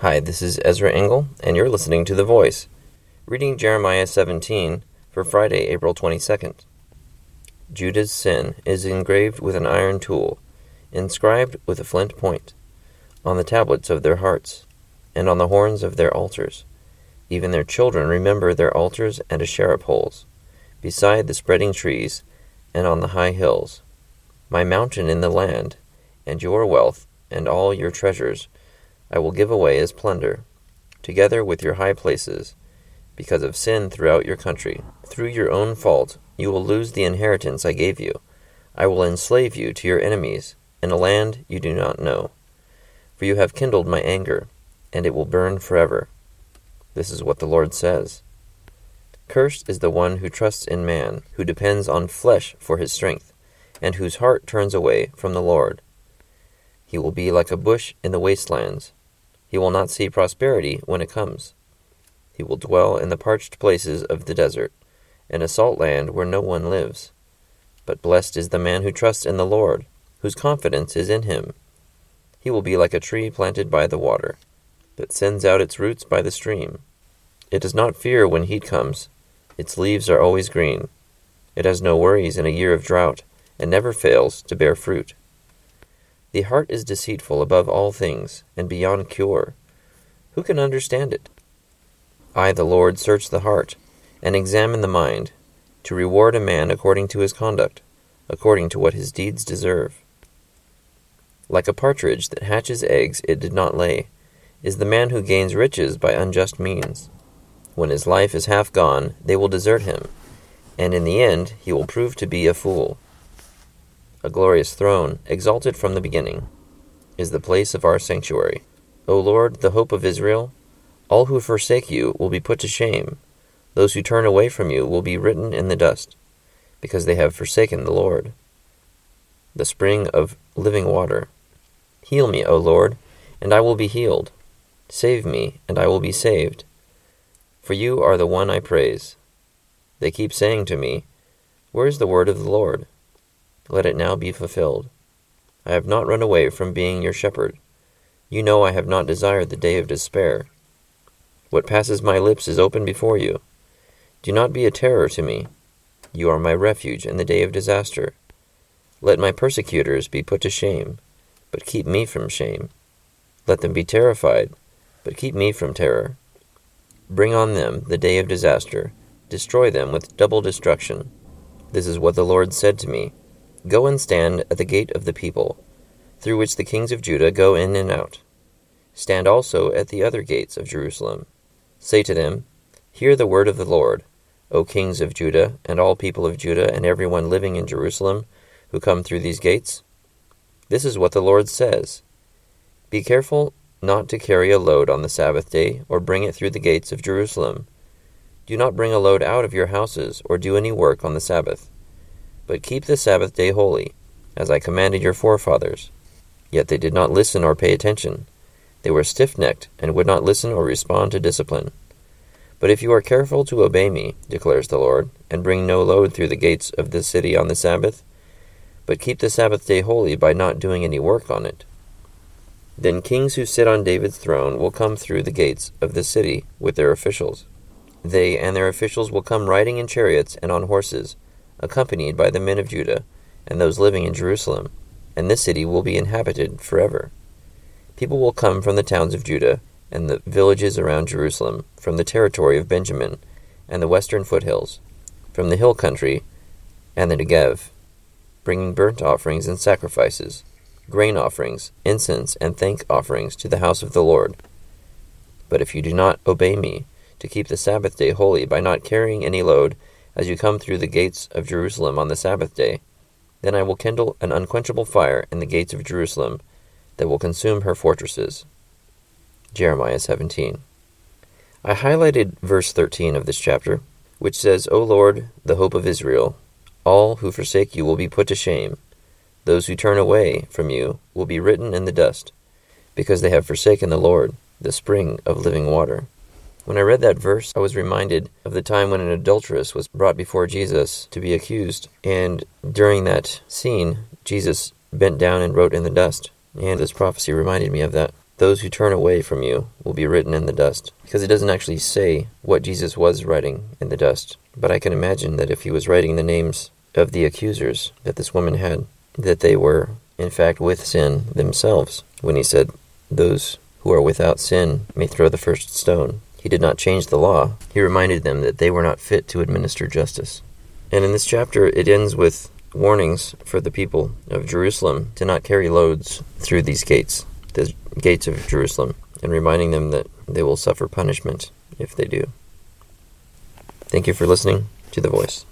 Hi, this is Ezra Engel, and you're listening to The Voice, reading Jeremiah 17 for Friday, April 22nd. Judah's sin is engraved with an iron tool, inscribed with a flint point, on the tablets of their hearts, and on the horns of their altars. Even their children remember their altars and Asherah poles, beside the spreading trees, and on the high hills. My mountain in the land, and your wealth, and all your treasures, I will give away as plunder, together with your high places, because of sin throughout your country. Through your own fault, you will lose the inheritance I gave you. I will enslave you to your enemies, in a land you do not know. For you have kindled my anger, and it will burn forever. This is what the Lord says. Cursed is the one who trusts in man, who depends on flesh for his strength, and whose heart turns away from the Lord. He will be like a bush in the wastelands he will not see prosperity when it comes. He will dwell in the parched places of the desert, in a salt land where no one lives. But blessed is the man who trusts in the Lord, whose confidence is in him. He will be like a tree planted by the water, that sends out its roots by the stream. It does not fear when heat comes, its leaves are always green. It has no worries in a year of drought, and never fails to bear fruit. The heart is deceitful above all things, and beyond cure. Who can understand it? I, the Lord, search the heart, and examine the mind, to reward a man according to his conduct, according to what his deeds deserve. Like a partridge that hatches eggs it did not lay, is the man who gains riches by unjust means. When his life is half gone, they will desert him, and in the end he will prove to be a fool a glorious throne, exalted from the beginning, is the place of our sanctuary. O Lord, the hope of Israel, all who forsake you will be put to shame. Those who turn away from you will be written in the dust, because they have forsaken the Lord. The spring of living water. Heal me, O Lord, and I will be healed. Save me, and I will be saved. For you are the one I praise. They keep saying to me, Where is the word of the Lord? Let it now be fulfilled. I have not run away from being your shepherd. You know I have not desired the day of despair. What passes my lips is open before you. Do not be a terror to me. You are my refuge in the day of disaster. Let my persecutors be put to shame, but keep me from shame. Let them be terrified, but keep me from terror. Bring on them the day of disaster, destroy them with double destruction. This is what the Lord said to me Go and stand at the gate of the people, through which the kings of Judah go in and out. Stand also at the other gates of Jerusalem. Say to them, Hear the word of the Lord, O kings of Judah, and all people of Judah, and every one living in Jerusalem, who come through these gates. This is what the Lord says Be careful not to carry a load on the Sabbath day, or bring it through the gates of Jerusalem. Do not bring a load out of your houses, or do any work on the Sabbath. But keep the Sabbath day holy, as I commanded your forefathers. Yet they did not listen or pay attention. They were stiff necked, and would not listen or respond to discipline. But if you are careful to obey me, declares the Lord, and bring no load through the gates of this city on the Sabbath, but keep the Sabbath day holy by not doing any work on it, then kings who sit on David's throne will come through the gates of the city with their officials. They and their officials will come riding in chariots and on horses accompanied by the men of Judah and those living in Jerusalem, and this city will be inhabited forever. People will come from the towns of Judah and the villages around Jerusalem, from the territory of Benjamin and the western foothills, from the hill country and the Negev, bringing burnt offerings and sacrifices, grain offerings, incense, and thank offerings to the house of the Lord. But if you do not obey me, to keep the Sabbath day holy by not carrying any load as you come through the gates of Jerusalem on the Sabbath day. Then I will kindle an unquenchable fire in the gates of Jerusalem that will consume her fortresses. Jeremiah 17. I highlighted verse 13 of this chapter, which says, O Lord, the hope of Israel, all who forsake you will be put to shame. Those who turn away from you will be written in the dust, because they have forsaken the Lord, the spring of living water. When I read that verse, I was reminded of the time when an adulteress was brought before Jesus to be accused. And during that scene, Jesus bent down and wrote in the dust. And this prophecy reminded me of that. those who turn away from you will be written in the dust. Because it doesn't actually say what Jesus was writing in the dust. But I can imagine that if he was writing the names of the accusers that this woman had, that they were, in fact, with sin themselves. When he said, Those who are without sin may throw the first stone. He did not change the law. He reminded them that they were not fit to administer justice. And in this chapter, it ends with warnings for the people of Jerusalem to not carry loads through these gates the gates of Jerusalem and reminding them that they will suffer punishment if they do. Thank you for listening to The Voice.